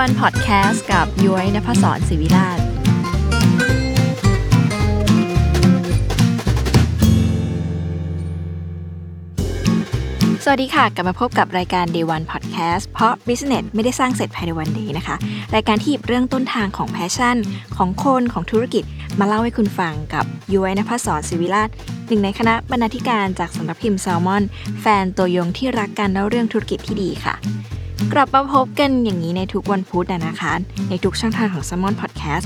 Day One Podcast กับย้อยนภศรศิวิราชสวัสดีค่ะ กลับมาพบกับรายการ Day One Podcast เพราะ Business ไม่ได้สร้างเสร็จภายในวันเดีนะคะ รายการที่หยิบเรื่องต้นทางของ passion ของคนของธุรกิจ มาเล่าให้คุณฟังกับย้อยนภศรศิวิราชหนึ่งในคณะบรรณาธิการจากสำนักพิมพ์แซลมอน แฟนตัวยงที่รักการเล่าเรื่องธุรกิจที่ดีค่ะ กลับมาพบกันอย่างนี้ในทุกวันพุธนะคะ ในทุกช่องทางของ Salmon Podcast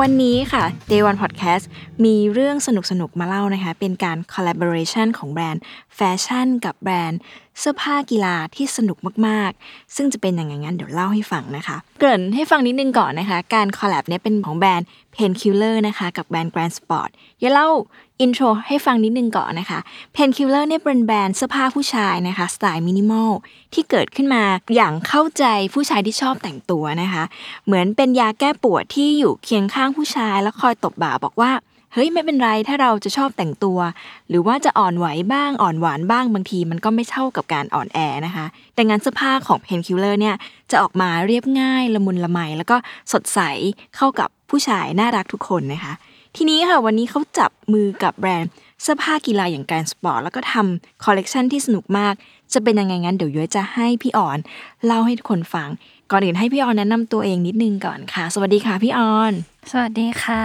วันนี้ค่ะ Day One Podcast มีเรื่องสนุกๆมาเล่านะคะ เป็นการ collaboration ของแบรนด์แฟชั่นกับแบรนด์ เสื้อผ้ากีฬาที่สนุกมากๆ ซึ่งจะเป็นอย่างไงงั้นเดี๋ยวเล่าให้ฟังนะคะ เกริ่นให้ฟังนิดนึงก่อนนะคะ การ collab เนี่ยเป็นของแบรนด์ Painkiller นะคะ กับแบรนด์ Grand Sport เดี๋ยวเล่า intro ให้ฟังนิดนึงก่อนนะคะ Painkiller เนี่ยเป็นแบรนด์เสื้อผ้าผู้ชายนะคะสไตล์มินิมอลที่เกิดขึ้นมาอย่างเข้าใจผู้ชายที่ชอบแต่งตัวนะคะ เหมือนเป็นยาแก้ปวดที่อยู่เคียงข้างผู้ชายแล้วคอยตบบ่าบอกว่าเฮ้ยไม่เป็นไรถ้าเราจะชอบแต่งตัว หรือว่าจะอ่อนไหวบ้างอ่อนหวานบ้างบางที มันก็ไม่เท่ากับการอ่อนแอนะคะ แต่งานเสื้อผ้าของ Painkiller เนี่ยจะออกมาเรียบง่ายละมุนละไมแล้วก็สดใสเข้ากับผู้ชายน่ารักทุกคนนะคะ ทีนี้ค่ะวันนี้เขาจับมือกับแบรนด์เสื้อผ้ากีฬาอย่าง Grand Sport แล้วก็ทำคอลเลกชันที่สนุกมาก จะเป็นยังไงงั้นเดี๋ยวย้อยจะให้พี่ออนเล่าให้ทุกคนฟัง ก่อนอื่นให้พี่ออนแนะนำตัวเองนิดนึงก่อนค่ะ สวัสดีค่ะพี่ออน สวัสดีค่ะ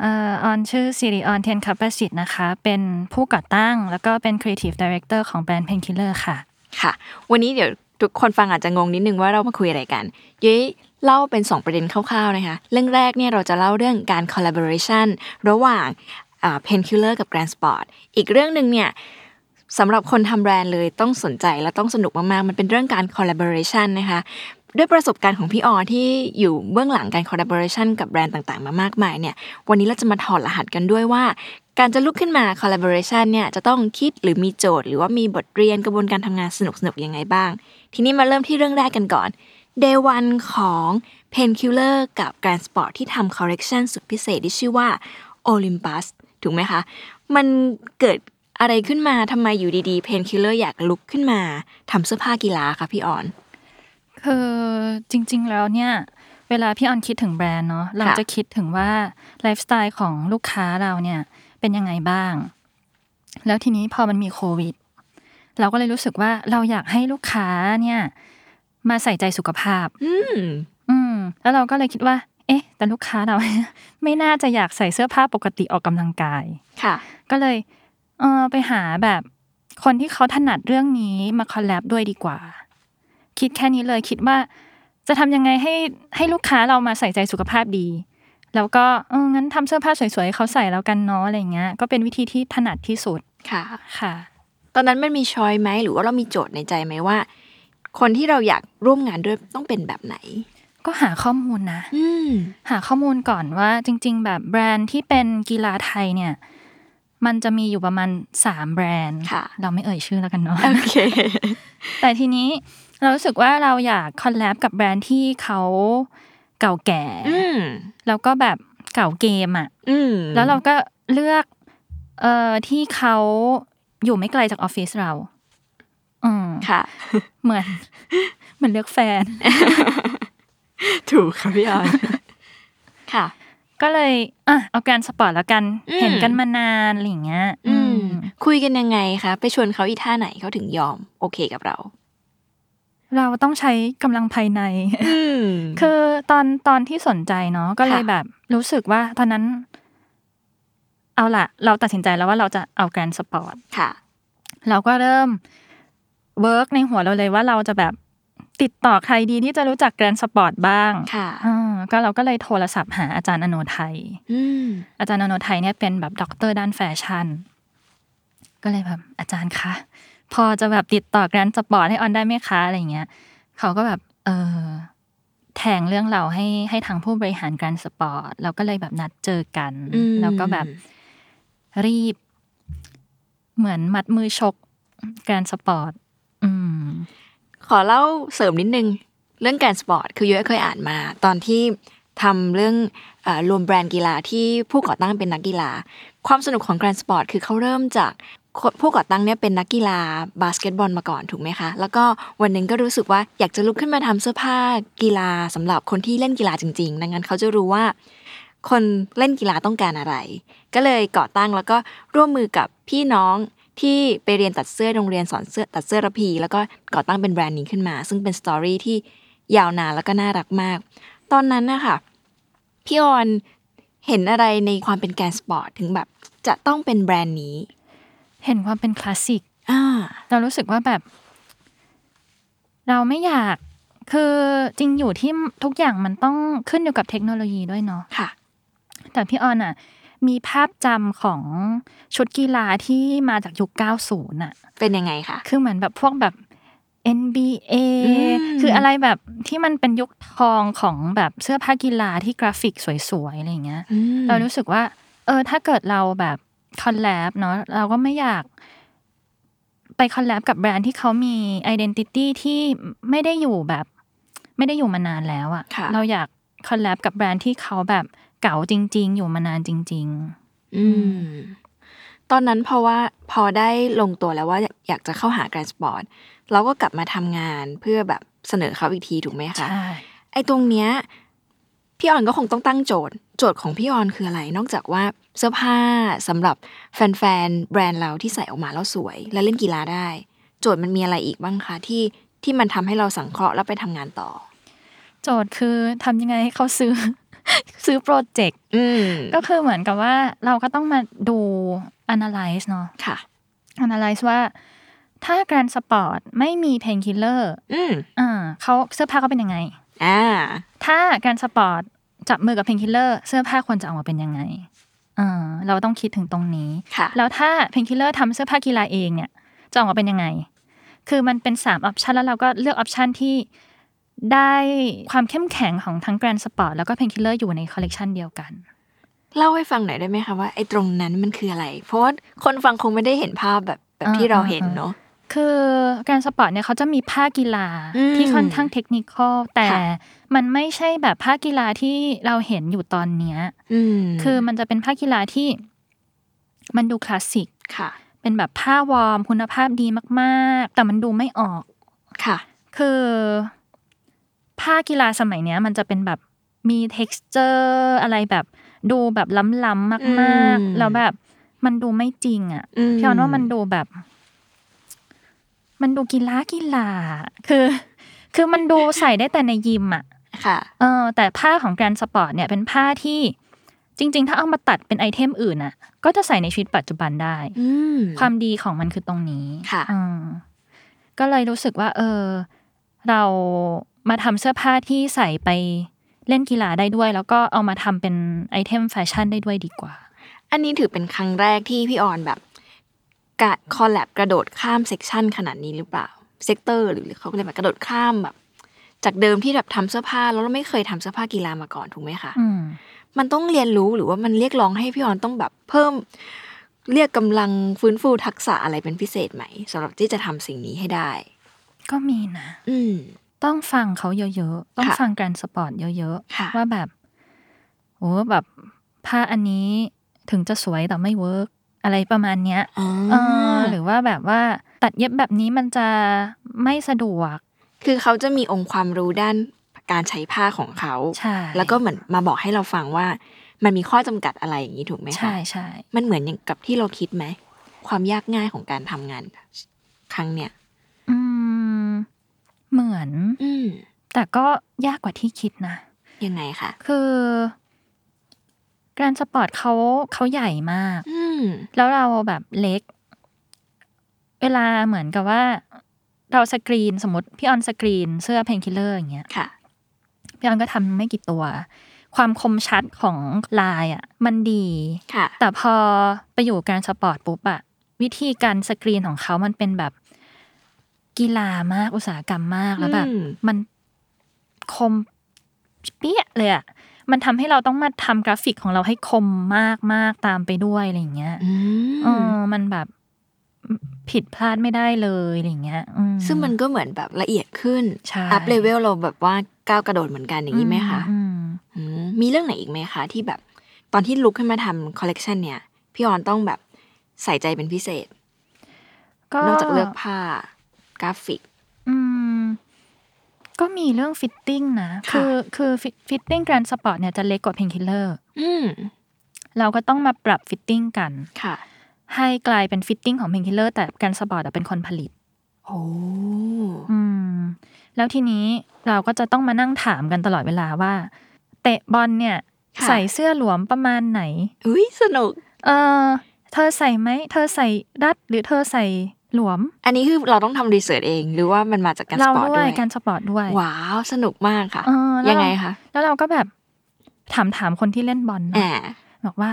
เอ่อออนชื่อสิริออนเทียนคับประสิทธิ์นะคะ เป็นผู้ก่อตั้งแล้วก็เป็น Creative Director ของแบรนด์ Painkiller ค่ะ ค่ะ วันนี้เดี๋ยวทุกคนฟังอาจจะงงนิดนึงว่าเรามาคุยอะไรกันย้อย เล่าเป็น 2 ประเด็นคร่าวๆนะคะเรื่องแรกเนี่ยเราจะเล่าเรื่องการ collaboration ระหว่างอ่า Painkiller กับ Grand Sport อีกเรื่องหนึ่งเนี่ยสำหรับคนทำแบรนด์เลยต้องสนใจและต้องสนุกมากๆ มันเป็นเรื่องการ collaboration นะคะด้วยประสบการณ์ของพี่ออที่อยู่เบื้องหลังการ collaboration กับแบรนด์ต่างๆ มามากมายเนี่ยวันนี้เราจะมาถอดรหัสกันด้วยว่า การจะลุกขึ้นมา collaboration เนี่ยจะต้องคิดหรือมีโจทย์ หรือว่ามีบทเรียนกระบวนการทำงานสนุกๆยังไงบ้าง ทีนี้มาเริ่มที่เรื่องแรกกันก่อน Day One ของ Painkiller กับ Grand Sport ที่ทำ collection สุดพิเศษที่ชื่อว่า Olympus ถูกไหมคะ มันเกิดอะไรขึ้นมาทำไมอยู่ดีๆ Painkiller อยากลุกขึ้นมาทำเสื้อผ้ากีฬาคะพี่ออน คือจริง ๆ แล้วเนี่ย เวลาพี่ออนคิดถึงแบรนด์เนาะเราจะคิดถึงว่าไลฟ์สไตล์ของลูกค้าเราเนี่ยเป็นยังไงบ้าง แล้วทีนี้พอมันมีโควิดเราก็เลยรู้สึกว่าเราอยากให้ลูกค้าเนี่ย มาใส่ใจสุขภาพ อืมอืม แล้วเราก็เลยคิดว่า เอ๊ะ แต่ลูกค้าเรา ไม่น่าจะอยากใส่เสื้อผ้าปกติออกกำลังกาย ค่ะ ก็เลย เออไปหาแบบคนที่เขาถนัดเรื่องนี้มาคอลแลบด้วยดีกว่า คิดแค่นี้เลยคิดว่า จะทำยังไงให้ให้ลูกค้าเรามาใส่ใจสุขภาพดี แล้วก็เอองั้นทำเสื้อผ้าสวยๆให้เขาใส่แล้วกันเนาะอะไรเงี้ย ก็เป็นวิธีที่ถนัดที่สุดค่ะค่ะ ตอนนั้นมันมีชอยไหมหรือว่าเรามีโจทย์ในใจไหมว่า คนที่เราอยากร่วมงานด้วยต้องเป็นแบบไหน ก็หาข้อมูลนะอืมหาข้อมูลก่อนว่าจริง ๆ แบบแบรนด์ที่เป็นกีฬาไทยเนี่ย มันจะมีอยู่ประมาณสามแบรนด์ค่ะเราไม่เอ่ยชื่อแล้วกันเนาะโอเค แต่ทีนี้เรารู้สึกว่าเราอยาก collab กับแบรนด์ที่เขาเก่าแก่อืมแล้วก็แบบเก๋าเกมอะอืมแล้วเราก็เลือกเอ่อที่เขาอยู่ไม่ไกลจากออฟฟิศเรา อืมค่ะ เหมือนเหมือนเลือกแฟน ถูกค่ะพี่ออนค่ะ ก็เลยอะเอา Grand Sport แล้วกันอืมเห็นกันมานานอะไรอย่างเงี้ยอืมอืม คุยกันยังไงคะไปชวนเขาอีท่าไหนเขาถึงยอม โอเคกับเรา เราต้องใช้กำลังภายในอืมคือตอนตอนที่สนใจเนาะก็เลยค่ะแบบ รู้สึกว่าตอนนั้น เอาล่ะเราตัดสินใจแล้วว่าเราจะเอา Grand Sport ค่ะ เราก็เริ่ม work ในหัวเราเลยว่าเราจะแบบติดต่อใครดีที่จะรู้จัก Grand Sport บ้างค่ะอ่าก็เราก็เลยโทรศัพท์หาอาจารย์อโนไทยอืมอาจารย์อโนไทยเนี่ยเป็นแบบด็อกเตอร์ด้านแฟชั่น ก็เลยแบบอาจารย์คะพอจะแบบติดต่อ Grand Sport ให้ออนได้ไหมคะอะไรเงี้ยเขาก็แบบ เออแทงเรื่องเราให้ให้ทางผู้บริหาร Grand Sport เราก็เลยแบบนัดเจอกันอืมแล้วก็แบบรีบ เหมือนมัดมือชก Grand Sport อืม ขอเล่าเสริมนิดนึง เรื่อง Grand Sport คือย้อยเคยอ่านมา ตอนที่ทำเรื่องอรวมแบรนด์กีฬาที่ผู้ก่อตั้งเป็นนักกีฬา ความสนุกของ Grand Sport คือเขาเริ่มจากผู้ก่อตั้งเนี่ยเป็นนักกีฬาบาสเกตบอลมาก่อนถูกไหมคะ แล้วก็วันหนึ่งก็รู้สึกว่าอยากจะลุกขึ้นมาทำเสื้อผ้ากีฬาสำหรับคนที่เล่นกีฬาจริง ๆ ดังนั้นเขาจะรู้ว่า คนเล่นกีฬาต้องการอะไร ก็เลยก่อตั้งแล้วก็ร่วมมือกับพี่น้อง ที่ไปเรียนตัดเสื้อโรงเรียนสอนเสื้อตัดเสื้อระพี แล้วก็ก่อตั้งเป็นแบรนด์นี้ขึ้นมา ซึ่งเป็น story ที่ยาวนานแล้วก็น่ารักมาก ตอนนั้นนะคะพี่ออนเห็นอะไรในความเป็น Grand Sport ถึงแบบจะต้องเป็นแบรนด์นี้ เห็นความเป็นคลาสสิกอ่าเรารู้สึกว่าแบบ เราไม่อยากคือจริงอยู่ที่ทุกอย่างมันต้องขึ้นอยู่กับเทคโนโลยีด้วยเนาะค่ะ แต่พี่ออนอะ มีภาพจำของชุดกีฬาที่มาจากยุค 90อะ เป็นยังไงคะ คือเหมือนแบบพวกแบบ NBA อืมคืออะไรแบบที่มันเป็นยุคทองของแบบเสื้อผ้ากีฬาที่กราฟิกสวยๆ อะไรอย่างเงี้ยอืมเรารู้สึกว่า เออ ถ้าเกิดเราแบบคอลแลบเนาะ เราก็ไม่อยาก ไป collab กับแบรนด์ที่เขามี identity ที่ไม่ได้อยู่แบบ ไม่ได้อยู่มานานแล้วอะค่ะเราอยาก collab กับแบรนด์ที่เขาแบบ เก่าจริง ๆ อยู่มานานจริงอืม ตอนนั้นเพราะว่าพอได้ลงตัวแล้วว่าอยากจะเข้าหา Grand Sport เราก็กลับมาทำงานเพื่อแบบเสนอเขาอีกทีถูกไหมๆคะใช่ไอ้ตรงเนี้ยพี่ออนก็คงต้องตั้งโจทย์ โจทย์ของพี่ออนคืออะไร นอกจากว่าเสื้อผ้าสำหรับแฟนๆแบรนด์เราที่ใส่ออกมาแล้วสวย และเล่นกีฬาได้ โจทย์มันมีอะไรอีกบ้างคะที่ที่มันทำให้เราสังเคราะห์แล้วไปทำงานต่อ โจทย์คือทำยังไงให้เขาซื้อ ซื้อโปรเจกต์อืมก็คือเหมือนกับว่าเราก็ต้องมาดู analyze เนาะค่ะ analyze ว่าถ้า Grand Sport ไม่มี Painkiller อืมอ่าเขาเสื้อผ้าเขาเป็นยังไงอ่าถ้า Grand Sport จับมือกับ PAINKILLER เสื้อผ้าควรจะออกมาเป็นยังไงอ่าเราต้องคิดถึงตรงนี้ค่ะแล้วถ้า PAINKILLER ทำเสื้อผ้ากีฬาเองเนี่ยจะออกมาเป็นยังไง คือมันเป็นสาม option แล้วเราก็เลือก option ที่ ได้ความเข้มแข็งของทั้ง Grand Sport แล้วก็ PAINKILLER อยู่ในคอลเลกชันเดียวกัน เล่าให้ฟังหน่อยได้ไหมคะว่าไอ้ตรงนั้นมันคืออะไร เพราะว่าคนฟังคงไม่ได้เห็นภาพแบบแบบที่อ่าเราอ่าเห็นเนาะคือGrand Sport เนี่ยเขาจะมีผ้ากีฬาอืมที่ค่อนข้าง technical แต่ค่ะมันไม่ใช่แบบผ้ากีฬาที่เราเห็นอยู่ตอนเนี้ยอืมคือมันจะเป็นผ้ากีฬาที่มันดูคลาสสิกค่ะ เป็นแบบผ้าวอร์มคุณภาพดีมาก ๆ แต่มันดูไม่ออกค่ะ คือ ผ้ากีฬาสมัยเนี้ย มันจะเป็นแบบมี t e x t อร์อะไรแบบดูแบบล้ำๆมากอืมๆแล้วแบบมันดูไม่จริงอะอืมพี่ออนว่ามันดูแบบ มันดูกีฬากีฬาคือ คือมันดูใส่ได้แต่ในยิมอะ ค่ะ เออ แต่ผ้าของแกรนสปอร์ตเนี่ยเป็นผ้าที่จริง ๆ ถ้าเอามาตัดเป็นไอเทมอื่นอะ ก็จะใส่ในชีวิตปัจจุบันได้อืมความดีของมันคือตรงนี้ ค่ะอืมก็เลยรู้สึกว่า เออ เรา มาทำเสื้อผ้าที่ใส่ไปเล่นกีฬาได้ด้วย แล้วก็เอามาทำเป็นไอเทมแฟชั่นได้ด้วยดีกว่า อันนี้ถือเป็นครั้งแรกที่พี่ออนแบบกะ collab กระโดดข้าม section ขนาดนี้หรือเปล่า sector หรือเขาเรียกแบบกระโดดข้ามแบบ จากเดิมที่แบบทำเสื้อผ้าแล้วเราไม่เคยทำเสื้อผ้ากีฬามาก่อนถูกไหมคะอืม มันต้องเรียนรู้หรือว่ามันเรียกร้องให้พี่ออนต้องแบบเพิ่ม เรียกกำลังฟื้นฟูทักษะอะไรเป็นพิเศษไหมสำหรับที่จะทำสิ่งนี้ให้ได้ ก็มีนะ อืม ต้องฟังเขาเยอะๆ ต้องค่ะฟัง Grand Sport เยอะค่ะๆ ว่าแบบโอ้แบบผ้าอันนี้ถึงจะสวยแต่ไม่ work อะไรประมาณเนี้ยอ๋อเออหรือว่าแบบว่าตัดเย็บแบบนี้มันจะไม่สะดวก คือเขาจะมีองค์ความรู้ด้านการใช้ผ้าของเขาใช่แล้วก็เหมือนมาบอกให้เราฟังว่า มันมีข้อจำกัดอะไรอย่างนี้ถูกไหมคะใช่ใช่มันเหมือนอย่างกับที่เราคิดไหมความยากง่ายของการทำงานครั้งเนี้ยอืม เหมือนอืมแต่ก็ยากกว่าที่คิดนะยังไงคะคือ Grand Sport เขาเขาใหญ่มากอืมแล้วเราแบบเล็ก เวลาเหมือนกับว่า เราสกรีนสมมติพี่ออนสกรีนเสื้อ PAINKILLER อย่างเงี้ยค่ะพี่ออนก็ทำไม่กี่ตัว ความคมชัดของลายอะ มันดีค่ะแต่พอไปอยู่ Grand Sport ปุ๊บอะวิธีการสกรีนของเขามันเป็นแบบ กีฬามากอุตสาหกรรมมากแล้วแบบอืมมันคมเปี้ยเลยอะมันทำให้เราต้องมาทำกราฟิกของเราให้คมมากมากๆตามไปด้วยอะไรอย่างเงี้ยอืเอมอมันแบบผิดพลาดไม่ได้เลยอะไรอย่างเงี้ยอืซึ่งมันก็เหมือนแบบละเอียดขึ้นใช่ up level เราแบบว่าก้าวกระโดดเหมือนกันอย่างนี้ไหมคะอืมอืมมีเรื่องไหนอีกไหมคะ ที่แบบตอนที่ลุกขึ้นมาทำคอลเลกชันเนี่ย พี่ออนต้องแบบใส่ใจเป็นพิเศษก็นอกจากเลือกผ้า กราฟิก อืม ก็มีเรื่อง fitting นะค่ะคือคือ fitting Grand Sport เนี่ยจะเล็กกว่า PAINKILLER อืมเราก็ต้องมาปรับ fitting กันค่ะ ให้กลายเป็น fitting ของ PAINKILLER แต่ Grand Sport เป็นคนผลิตโอ้อืม แล้วทีนี้เราก็จะต้องมานั่งถามกันตลอดเวลาว่า เตะบอลเนี่ยค่ะใส่เสื้อหลวมประมาณไหนอุ้ยสนุก เออเธอใส่ไหม เธอใส่รัดหรือเธอใส่ หลวม อันนี้คือเราต้องทำ research เอง หรือว่ามันมาจากการสเราปอร์ตด้ด้ววยยการสปอร์ตด้วย ว้าว สนุกมากค่ะเออแล้วยังไงคะ แล้วเราก็แบบถามถามคนที่เล่นบอลเนแออะบอกว่า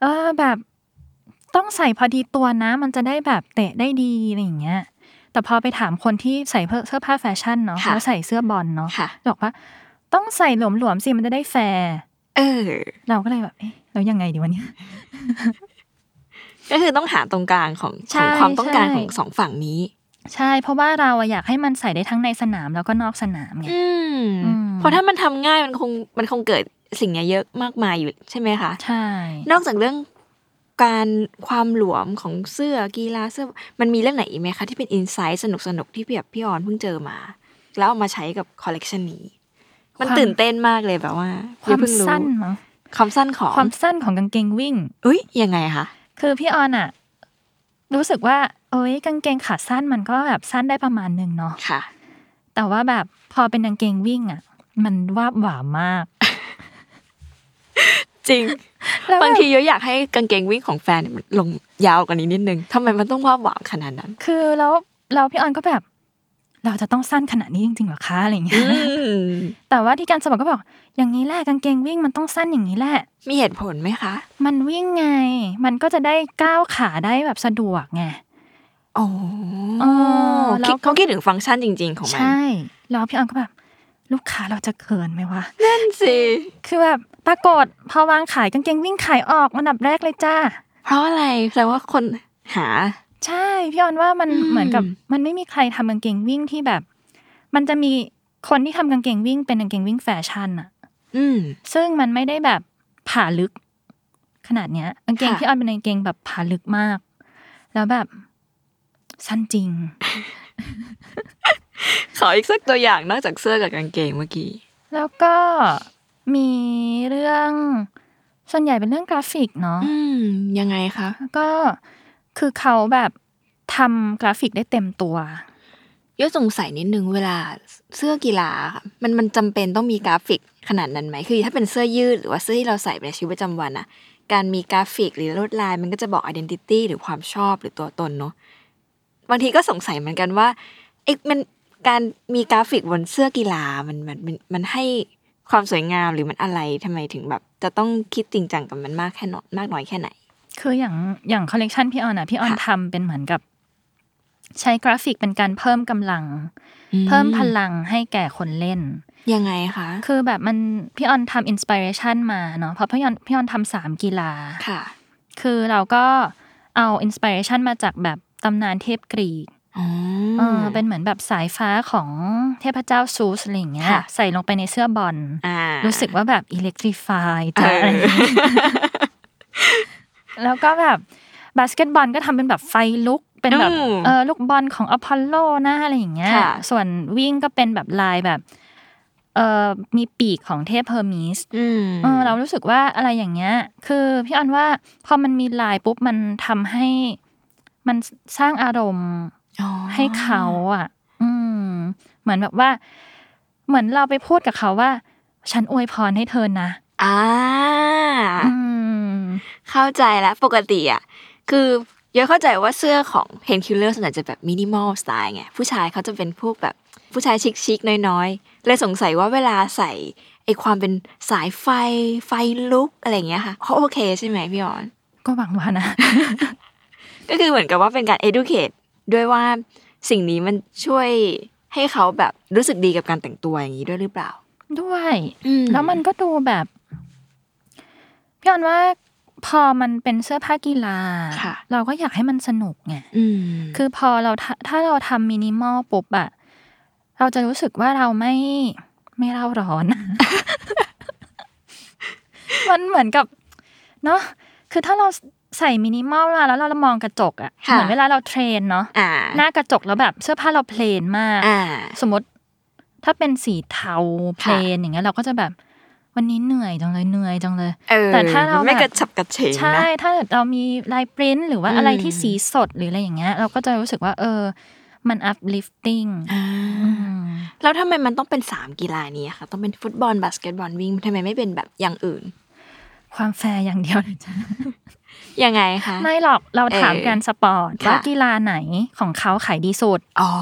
เออแบบต้องใส่พอดีตัวนะ มันจะได้แบบเตะได้ดีอะไรอย่างเงี้ย แต่พอไปถามคนที่ใส่เสื้อผ้าแฟชั่นเนาะค่ะแล้วใส่เสื้อบอลเนาะค่ะบอกว่า ต้องใส่หลวมๆสิมันจะได้แฟร์เออ เราก็เลยแบบเอ๊ะแล้วยังไงดีวะเนี่ย ก็คือต้องหาตรงกลางของใช่ของความต้องการใช่ของสองฝั่งนี้ ใช่ เพราะว่าเราอะอยากให้มันใส่ได้ทั้งในสนามแล้วก็นอกสนามไงอืมอืมเพราะถ้ามันทำง่ายมันคงมันคงเกิดสิ่งเนี้ยเยอะมากมายอยู่ใช่ไหมคะใช่ นอกจากเรื่องการความหลวมของเสื้อกีฬาเสื้อมันมีเรื่องไหนอีกไหมคะที่เป็น insight สนุกสนุกๆที่พี่แบบพี่ออนเพิ่งเจอมา แล้วเอามาใช้กับคอลเลกชันนี้ มันตื่นเต้นมากเลยแบบว่าความเพิ่งรู้สั้นมั้งความสั้นของความสั้นของกางเกงวิ่งอุ้ยยังไงคะ คือพี่ออนอะรู้สึกว่าเอ้ยกางเกงขาสั้นมันก็แบบสั้นได้ประมาณหนึ่งเนาะค่ะ แต่ว่าแบบพอเป็นกางเกงวิ่งอะมันวาบหวามมาก จริงแล้วแบบบางทีเยอะอยากให้กางเกงวิ่งของแฟนเนี่ยมันลงยาวกว่านี้นิดนึงทำไมมันต้องว่าบหวามขนาดนั้น คือแล้วเราพี่ออนก็แบบ เราจะต้องสั้นขนาดนี้จริงๆเหรอคะอะไรอย่างเงี้ยแต่ว่าที่การสมบัติก็บอก อย่างนี้แหละกางเกงวิ่งมันต้องสั้นอย่างนี้แหละ มีเหตุผลไหมคะ มันวิ่งไง มันก็จะได้ก้าวขาได้แบบสะดวกไงโอ้เออแล้วคิดเขาคิดถึงฟังก์ชันจริง ๆ ของมัน ใช่ แล้วพี่ออนก็แบบ ลูกค้าเราจะเขินไหมวะนั่นสิ คือแบบปรากฏพอวางขายกางเกงวิ่งขายออกอันดับแรกเลยจ้า เพราะอะไรแปลว่าคนหา ใช่ พี่ออนว่ามันอืมเหมือนกับ มันไม่มีใครทำกางเกงวิ่งที่แบบ มันจะมีคนที่ทำกางเกงวิ่งเป็นกางเกงวิ่งแฟชั่นอะ อืมซึ่งมันไม่ได้แบบผ่าลึก ขนาดเนี้ยกางเกงค่ะพี่ออนเป็นกางเกงแบบผ่าลึกมาก แล้วแบบสั้นจริง ขออีกสักตัวอย่างนอกจากเสื้อกับกางเกงเมื่อกี้ แล้วก็มีเรื่องส่วนใหญ่เป็นเรื่องกราฟิกเนาะอืมยังไงคะแล้วก็คือเขาแบบทำกราฟิกได้เต็มตัว ยศสงสัยนิดนึงเวลาเสื้อกีฬาค่ะมันมันจำเป็นต้องมีกราฟิกขนาดนั้นไหมคือ ถ้าเป็นเสื้อยืดหรือว่าเสื้อที่เราใส่ในชีวิตประจำวันอะการมีกราฟิกหรือลวดลาย มันก็จะบอก identity หรือความชอบหรือตัวตนเนาะบางทีก็สงสัยเหมือนกันว่าไอ้มันการมีกราฟิกบนเสื้อกีฬามันมันมันมันให้ความสวยงามหรือมันอะไรทำไมถึงแบบ จะต้องคิดจริงจังกับมันมากแค่นมากน้อยแค่ไหน คืออย่างอย่างคอลเลกชันพี่ออนอะพี่ออนค่ะทำเป็นเหมือนกับ ใช้กราฟิกเป็นการเพิ่มกำลัง เพิ่มพลังให้แก่คนเล่น ยังไงคะ คือแบบมันพี่ออนทำ inspiration มาเนาะเพราะพี่ออนพี่ออนทำสามกีฬาค่ะ คือเราก็เอา inspiration มาจากแบบตำนานเทพกรีกอ๋อเออเป็นเหมือนแบบสายฟ้าของเทพเจ้าซูสอะไรอย่างเงี้ยค่ะใส่ลงไปในเสื้อบอลอ่ารู้สึกว่าแบบ electrify เออจ้ะออะไรอย่างเงี้ยแล้วก็แบบบาสเกตบอลก็ทำเป็นแบบไฟลุก เป็นแบบอืมเออลูกบอลของอพอลโลนะอะไรอย่างเงี้ยค่ะส่วนวิ่งก็เป็นแบบลายแบบเอออมีปีกของเทพเฮอร์มิสอืมเออเรารู้สึกว่าอะไรอย่างเงี้ย คือพี่อรว่าพอมันมีลายปุ๊บมันทำให้มันสร้างอารมณ์อ๋อให้เขาอะ อืม เหมือนแบบว่า เหมือนเราไปพูดกับเขาว่า ฉันอวยพรให้เธอนะอ่าอืมเข้าใจแล้วปกติอะคือ เยอะเข้าใจว่าเสื้อของ Painkiller ส่วนใหญ่จะแบบ minimal style ไงผู้ชายเขาจะเป็นพวกแบบผู้ชายชิคๆน้อยๆเลยสงสัยว่าเวลาใส่ไอความเป็นสายไฟไฟลุกอะไรอย่างเงี้ยค่ะเขาโอเคใช่ไหมพี่ออน ก็หวังว่านะ ก็คือเหมือนกับว่าเป็นการ educate ด้วยว่าสิ่งนี้มันช่วยให้เขาแบบรู้สึกดีกับการแต่งตัวอย่างนี้ด้วยหรือเปล่า ด้วยอืมแล้วมันก็ดูแบบพี่ออนว่า พอมันเป็นเสื้อผ้ากีฬาค่ะเราก็อยากให้มันสนุกไงอืมคือพอเราถ้าถ้าเราทำมินิมอลปุ๊บอะเราจะรู้สึกว่าเราไม่ไม่เร่าร้อน มันเหมือนกับ เนาะคือถ้าเราใส่มินิมอลมาแล้วเรามองกระจกอะค่ะเหมือนเวลาเราเทรนเนาะอ่าหน้ากระจกแล้วแบบ เสื้อผ้าเราเพลนมากอ่าสมมติถ้าเป็นสีเทาเพลนอย่างเงี้ยเราก็จะแบบ วันนี้เหนื่อยจังเลยเหนื่อยจังเลยเออแต่ถ้าเราไม่แบบกระฉับกระเฉงใช่นะถ้าเรามีลายปริ้นท์หรือว่าอืมอะไรที่สีสดหรืออะไรอย่างเงี้ย เราก็จะรู้สึกว่า เออ มัน uplifting อ่าอืมแล้วทำไมมันต้องเป็นสามกีฬานี้อะคะต้องเป็นฟุตบอลบาสเกตบอลวิ่งทำไมไม่เป็นแบบอย่างอื่น ความแฟร์อย่างเดียวเลยจ้ะยังไงคะไม่หรอกเราถามเออ Grand Sport ค่ะว่ากีฬาไหนของเขาขายดีสุดอ๋อ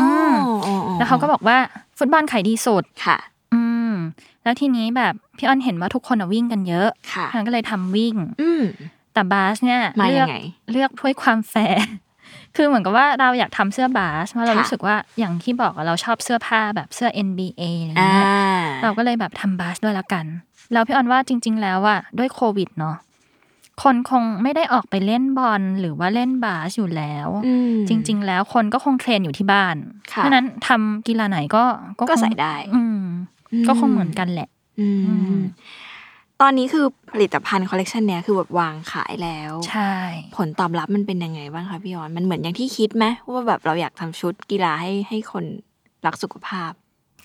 อมอ๋ออ๋อแล้วเขาก็บอกว่าฟุตบอลขายดีสุดค่ะอืม แล้วทีนี้แบบพี่อ้อนเห็นว่าทุกคนอะวิ่งกันเยอะค่ะฉันก็เลยทำวิ่ง อืมแต่บาสเนี่ยมาเลืยัอกงไงเลือกด้วยความแฟร์คือเหมือนกับว่าเราอยากทำเสื้อบาสเพราะเราค่ะรู้สึกว่าอย่างที่บอกอะเราชอบเสื้อผ้าแบบเสื้อ NBA อะไรอ่าเงี้ยเราก็เลยแบบทำบาสด้วยละกัน แล้วพี่ออนว่าจริง ๆ แล้วอะด้วยโควิดเนาะคนคงไม่ได้ออกไปเล่นบอลหรือว่าเล่นบาสอยู่แล้วอืมจริง ๆ แล้วคนก็คงเทรนอยู่ที่บ้านค่ะเพราะฉะนั้นทำกีฬาไหนก็ก็คงใส่ได้ อืมอืม ก็คงเหมือนกันแหละอืมอืมตอนนี้คือผลิตภัณฑ์คอลเลกชันเนี้ยคือแบบวางขายแล้ว ใช่ ผลตอบรับมันเป็นยังไงบ้างคะพี่อรมันเหมือนอย่างที่คิดไหมว่าแบบเราอยากทำชุดกีฬาให้ให้คนรักสุขภาพ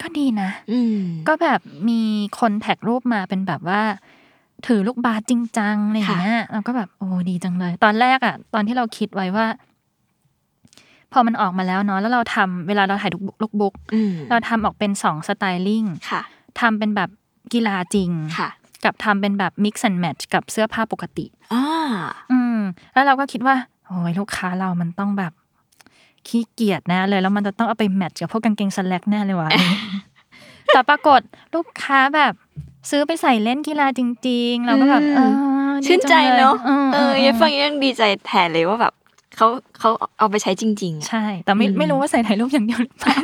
ก็ดีนะ อืมก็แบบมีคน tag รูปมาเป็นแบบว่า ถือลูกบาสจริงจังอะไรอย่างเงี้ยเราก็แบบโอ้ดีจังเลย ตอนแรกอะ ตอนที่เราคิดไว้ว่า พอมันออกมาแล้วเนาะแล้วเราทำเวลาเราถ่ายลูกบุ๊กอืมเราทำออกเป็นสองสไตลิ่งค่ะทำเป็นแบบกีฬาจริงค่ะ กับทำเป็นแบบ mix and match กับเสื้อผ้าปกติอ่าอืม แล้วเราก็คิดว่าโอ้ยลูกค้าเรามันต้องแบบขี้เกียจแน่เลยแล้วมันจะต้องเอาไปแมทช์กับพวกกางเกงสแลกแน่เลยวะแต่ปรากฏลูกค้าแบบซื้อไปใส่เล่นกีฬาจริง ๆ เราก็แบบอืมเออดีชื่นใจงลยเนาะมเออมยังฟังยังดีใจแทนเลยว่าแบบ เขาเขาเอาไปใช้จริงๆอะใช่ แต่ไม่อืมไม่รู้ว่าใส่ถ่ายรูปอย่างเดียวหรือเปล่า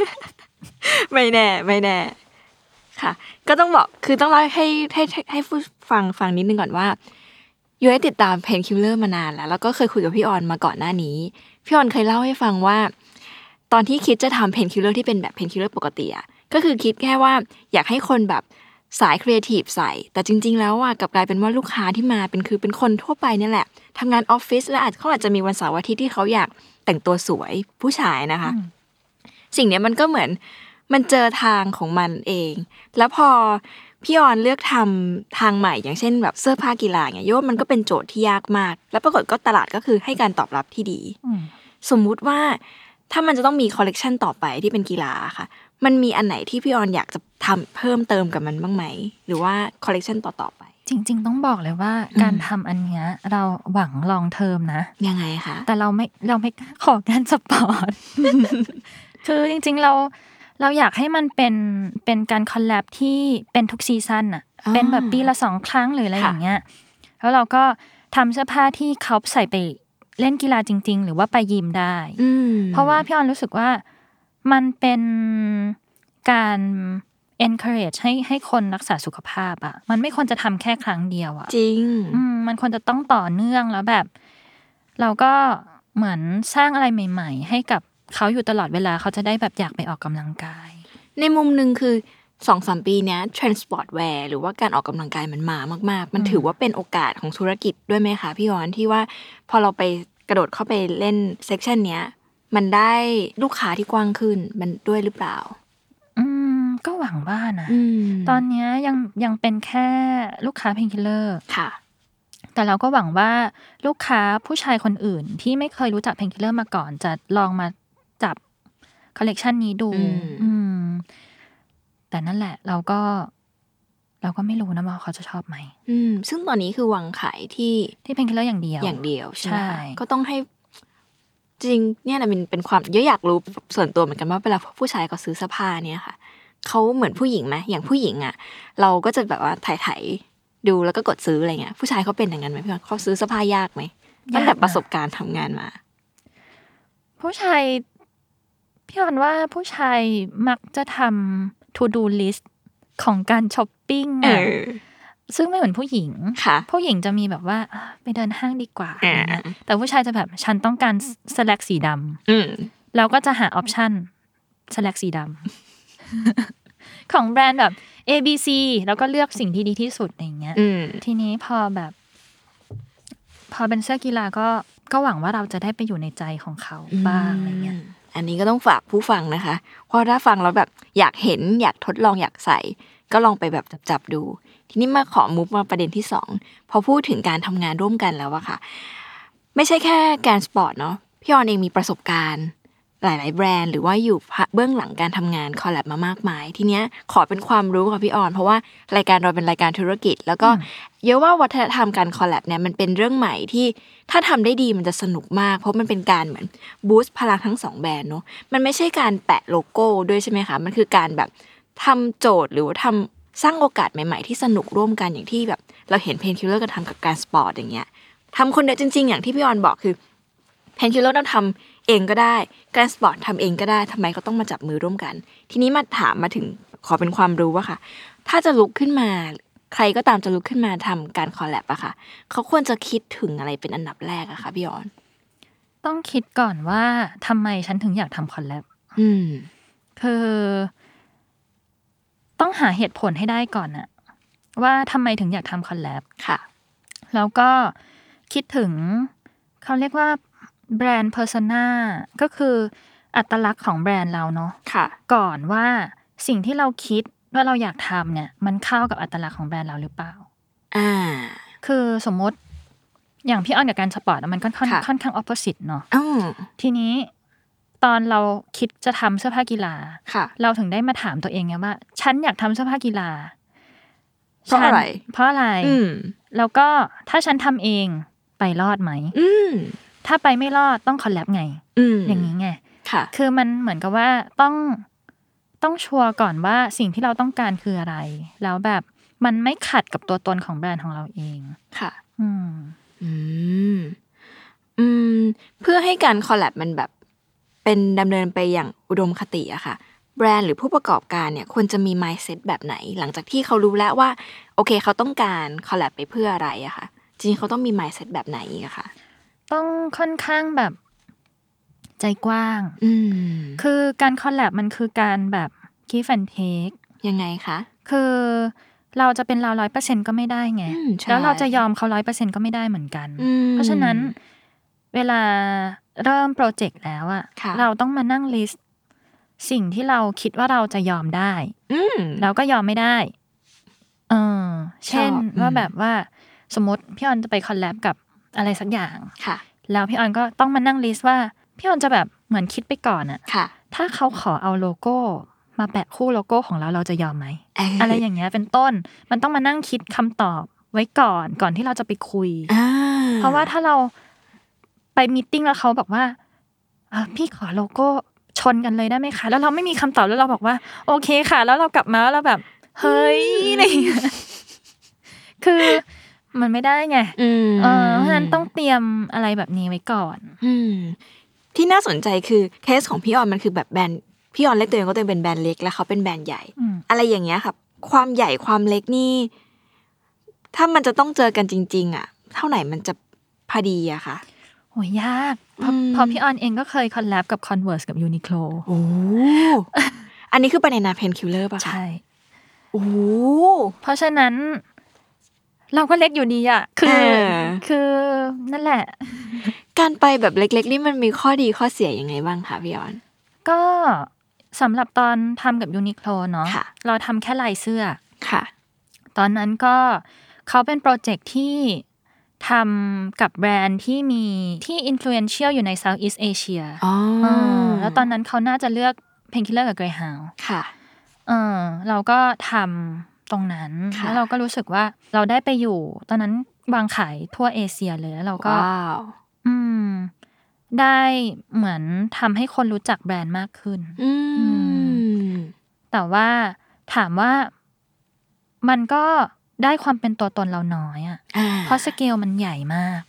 ไม่แน่ ไม่แน่ ค่ะ ก็ต้องบอกคือต้องเล่าให้ให้ให้ให้ผู้ฟังฟังนิดนึงก่อนว่ายูได้ติดตาม Painkiller มานานแล้ว แล้วก็เคยคุยกับพี่อรมาก่อนหน้านี้ พี่อรเคยเล่าให้ฟังว่า ตอนที่คิดจะทำ Painkiller ที่เป็นแบบ Painkiller ปกติอะก็คือคิดแค่ว่าอยากให้คนแบบ สายครีเอทีฟใส่ แต่จริง ๆ แล้วอะกลับกลายเป็นว่าลูกค้าที่มาเป็นคือเป็นคนทั่วไปเนี่ยแหละทำงานออฟฟิศและอาจเขาอาจจะมีวันเสาร์อาทิตย์ที่เขาอยากแต่งตัวสวยผู้ชายนะคะอืมสิ่งเนี้ยมันก็เหมือนมันเจอทางของมันเอง แล้วพอพี่อรเลือกทำทางใหม่ อย่างเช่นแบบเสื้อผ้ากีฬาเนี่ยโยว่ามันก็เป็นโจทย์ที่ยากมาก แล้วปรากฏก็ตลาดก็คือให้การตอบรับที่ดีอืมสมมุติว่าถ้ามันจะต้องมีคอลเลกชันต่อไปที่เป็นกีฬาค่ะ มันมีอันไหนที่พี่อรอยากจะทำเพิ่มเติมกับมันบ้างไหม หรือว่าคอลเลกชันต่อๆไป จริง ๆ ต้องบอกเลยว่าอืมการทำอันเนี้ยเราหวัง long-term นะ ยังไงคะ แต่เราไม่เราไม่กล้าขอ Grand Sport คือจริง ๆเราเราอยากให้มันเป็นเป็นการ collab ที่เป็นทุก season อะอ่าเป็นแบบปีละสองครั้งหรืออะไรค่ะอย่างเงี้ย แล้วเราก็ทำเสื้อผ้าที่เขาใส่ไปเล่นกีฬาจริง ๆ หรือว่าไปยิมได้อืมเพราะว่าพี่อรรู้สึกว่า มันเป็นการ encourage ให้ให้คนรักษาสุขภาพอะมันไม่ควรจะทำแค่ครั้งเดียวอะจริงอืมมันควรจะต้องต่อเนื่องแล้วแบบ เราก็เหมือนสร้างอะไรใหม่ ๆ ให้กับเขาอยู่ตลอดเวลาเขาจะได้แบบอยากไปออกกำลังกาย ในมุมหนึ่งคือสองสามปีเนี้ย transport wear หรือว่าการออกกำลังกายมันมามาก ๆ มันถือว่าเป็นโอกาสของธุรกิจด้วยไหมคะพี่ออนที่ว่าพอเราไปกระโดดเข้าไปเล่น section เนี้ย มันได้ลูกค้าที่กว้างขึ้นมันด้วยหรือเปล่า อืม ก็หวังว่านะอืมตอนเนี้ยยังยังเป็นแค่ลูกค้า Painkiller ค่ะ แต่เราก็หวังว่าลูกค้าผู้ชายคนอื่น ที่ไม่เคยรู้จัก Painkiller มาก่อน จะลองมาจับคอลเลกชันนี้ดู อืมอืมแต่นั่นแหละ เราก็เราก็ไม่รู้นะว่าเขาจะชอบไหม อืม ซึ่งตอนนี้คือวางขายที่ที่ Painkiller อย่างเดียว อย่างเดียวใช่ไหมใช่คะก็ต้องให้ จริงเนี่ยนะเป็นเป็นความเยอะอยากรู้ส่วนตัวเหมือนกันว่าเวลาผู้ชายเขาซื้อเสื้อผ้าเนี่ยค่ะเขาเหมือนผู้หญิงไหมอย่างผู้หญิงอะ เราก็จะแบบว่าถ่ายถ่ายๆดูแล้วก็กดซื้ออะไรเงี้ย ผู้ชายเขาเป็นอย่างนั้นไหมพี่อรเขาซื้อเสื้อผ้ายากไหมตั้งแต่ประสบการณ์ทำงานมา ผู้ชายพี่อรว่าผู้ชายมักจะทำ to do list ของการช้อปปิ้งเออะอ ซึ่งไม่เหมือนผู้หญิงค่ะ ผู้หญิงจะมีแบบว่าอะไปเดินห้างดีกว่าอ่าอะไรเงี้ยแต่ผู้ชายจะแบบฉันต้องการ select สีดอืมำแล้วก็จะหาออปชัน select สีดำของแบรนด์แบบ A B C แล้วก็เลือกสิ่งที่ดีที่สุดอย่างเงี้ยอืมทีนี้พอแบบ พอเป็นเสื้อกีฬาก็ก็หวังว่าเราจะได้ไปอยู่ในใจของเขาบ้างอะไรเงี้ยอันนี้ก็ต้องฝากผู้ฟังนะคะเพราะถ้าฟังแล้วแบบอยากเห็นอยากทดลองอยากใส่ ก็ลองไปแบบจับๆดู ทีนี้มาขอมุกมาประเด็นที่สองพอพูดถึงการทำงานร่วมกันแล้วอะค่ะ ไม่ใช่แค่ Grand Sport เนาะพี่อรเองมีประสบการณ์ หลาย ๆ แบรนด์หรือว่าอยู่เบื้องหลังการทำงาน collab มามากมาย ทีเนี้ยขอเป็นความรู้ค่ะพี่อร เพราะว่ารายการเราเป็นรายการธุรกิจ แล้วก็เยอะว่าวัฒนธรรมการ collab เนี่ยมันเป็นเรื่องใหม่ที่ถ้าทำได้ดีมันจะสนุกมาก เพราะมันเป็นการเหมือน boost พลังทั้งสองแบรนด์เนาะมันไม่ใช่การแปะโลโก้ด้วยใช่ไหมคะมันคือการแบบทำโจทย์หรือว่าทำ สร้างโอกาสใหม่ ๆ ที่สนุกร่วมกันอย่างที่แบบ เราเห็น Painkiller กันทำกับ Grand Sport อย่างเงี้ยทำคนเดียวจริง ๆ อย่างที่พี่อรบอกคือ Painkiller ต้องทำเองก็ได้ Grand Sport ทำเองก็ได้ทำไมก็ต้องมาจับมือร่วมกัน ทีนี้มาถามมาถึงขอเป็นความรู้ว่าค่ะ ถ้าจะลุกขึ้นมา ใครก็ตามจะลุกขึ้นมาทำการ collab อะค่ะ เขาควรจะคิดถึงอะไรเป็นอันดับแรกอะคะพี่อร ต้องคิดก่อนว่าทำไมฉันถึงอยากทำ collab อืมคือ ต้องหาเหตุผลให้ได้ก่อนอะว่าทำไมถึงอยากทำ collab ค่ะ แล้วก็คิดถึงเขาเรียกว่า brand persona ก็คืออัตลักษณ์ของแบรนด์เราเนาะค่ะก่อนว่าสิ่งที่เราคิดว่าเราอยากทำเนี่ย มันเข้ากับอัตลักษณ์ของแบรนด์เราหรือเปล่า อ่า คือสมมติอย่างพี่อ้อนกับการสปอร์ตอะมันก็ค่อนค่ะค่อนข้างออปโ s สิตเนาะอืมทีนี้ ตอนเราคิดจะทำเสื้อผ้ากีฬาค่ะ เราถึงได้มาถามตัวเองไงว่า ฉันอยากทำเสื้อผ้ากีฬา เพราะอะไรฉันเพราะอะไรอืมแล้วก็ถ้าฉันทำเองไปรอดไหมอืมถ้าไปไม่รอดต้องคอลแลบไง อืมอย่างนี้ไงค่ะ คือมันเหมือนกับว่าต้องต้องชัวร์ก่อนว่าสิ่งที่เราต้องการคืออะไร แล้วแบบมันไม่ขัดกับตัวตนของแบรนด์ของเราเองค่ะ อืม อืม อืม เพื่อให้การคอลแลบมันแบบ เป็นดำเนินไปอย่างอุดมคติอะค่ะ แบรนด์หรือผู้ประกอบการเนี่ยควรจะมี mindset แบบไหน หลังจากที่เขารู้แล้วว่า โอเคเขาต้องการคอลแลบไปเพื่ออะไรอะค่ะ จริงๆเขาต้องมี mindset แบบไหนอีกอะค่ะ ต้องค่อนข้างแบบใจกว้างอืมคือการ collab มันคือการแบบ give and take ยังไงคะ คือเราจะเป็นเราร้อยเปอร์เซ็นต์ก็ไม่ได้ไงอืมใช่แล้วเราจะยอมเขาร้อยเปอร์เซ็นต์ก็ไม่ได้เหมือนกันอืมเพราะฉะนั้น เวลาเริ่มโปรเจกต์แล้วอะค่ะเราต้องมานั่ง list สิ่งที่เราคิดว่าเราจะยอมได้ อืมเราก็ยอมไม่ได้ เออ เช่นชอบอืมว่าแบบว่า สมมติพี่ออนจะไป collab กับอะไรสักอย่างค่ะ แล้วพี่ออนก็ต้องมานั่ง list ว่า พี่ออนจะแบบเหมือนคิดไปก่อนอะค่ะ ถ้าเขาขอเอาโลโก้ มาแปะคู่โลโก้ของเราเราจะยอมไหมเออออะไรอย่างเงี้ยเป็นต้น มันต้องมานั่งคิดคำตอบไว้ก่อนก่อนที่เราจะไปคุยอ่าเพราะว่าถ้าเรา ไป meeting แล้วเขาบอกว่าเอ่อพี่ขอโลโก้ชนกันเลยได้ไหมคะ แล้วเราไม่มีคำตอบแล้วเราบอกว่า โอเคค่ะ แล้วเรากลับมาแล้วเราแบบ เฮ้ยอะไรอย่างเงี้ยคือมันไม่ได้ไงอืมเออเพราะฉะนั้นต้องเตรียมอะไรแบบนี้ไว้ก่อน อืมที่น่าสนใจคือเคสของพี่ออนมันคือแบบแบรนด์พี่ออนเล็กตัวเองก็ตัวเองเป็นแบรนด์เล็กแล้วเขาเป็นแบรนด์ใหญ่อืมอะไรอย่างเงี้ยครับ ความใหญ่ความเล็กนี่ ถ้ามันจะต้องเจอกันจริง ๆ อะ เท่าไหร่มันจะพอดีอะคะ โหยากเพราะอืมเพราะพี่ออนเองก็เคยคอลแลบกับ Converse กับ Uniqlo โอ้อันนี้คือประเด็นนา PAINKILLER ป่ะคะใช่โอ้เพราะฉะนั้น เราก็เล็กอยู่ดีอะ คือเออคือนั่นแหละ การไปแบบเล็ก ๆ นี่มันมีข้อดีข้อเสียยังไงบ้างคะพี่ออน ก็สำหรับตอนทำกับ UNIQLO เนาะค่ะเราทำแค่ลายเสื้อค่ะ ตอนนั้นก็เขาเป็นโปรเจกต์ที่ ทำกับแบรนด์ที่มีที่ influential อยู่ใน Southeast Asia อ๋อมแล้วตอนนั้นเขาน่าจะเลือก Painkiller กับ Greyhound ค่ะเออเราก็ทำตรงนั้นค่ะแล้วเราก็รู้สึกว่าเราได้ไปอยู่ ตอนนั้นวางขายทั่วเอเชียเลยแล้วเราก็ว้าวอืม ได้เหมือนทำให้คนรู้จักแบรนด์มากขึ้นอืมแต่ว่าถามว่ามันก็ ได้ความเป็นตัวตนเราน้อยอะอ่าเพราะสเกลมันใหญ่มาก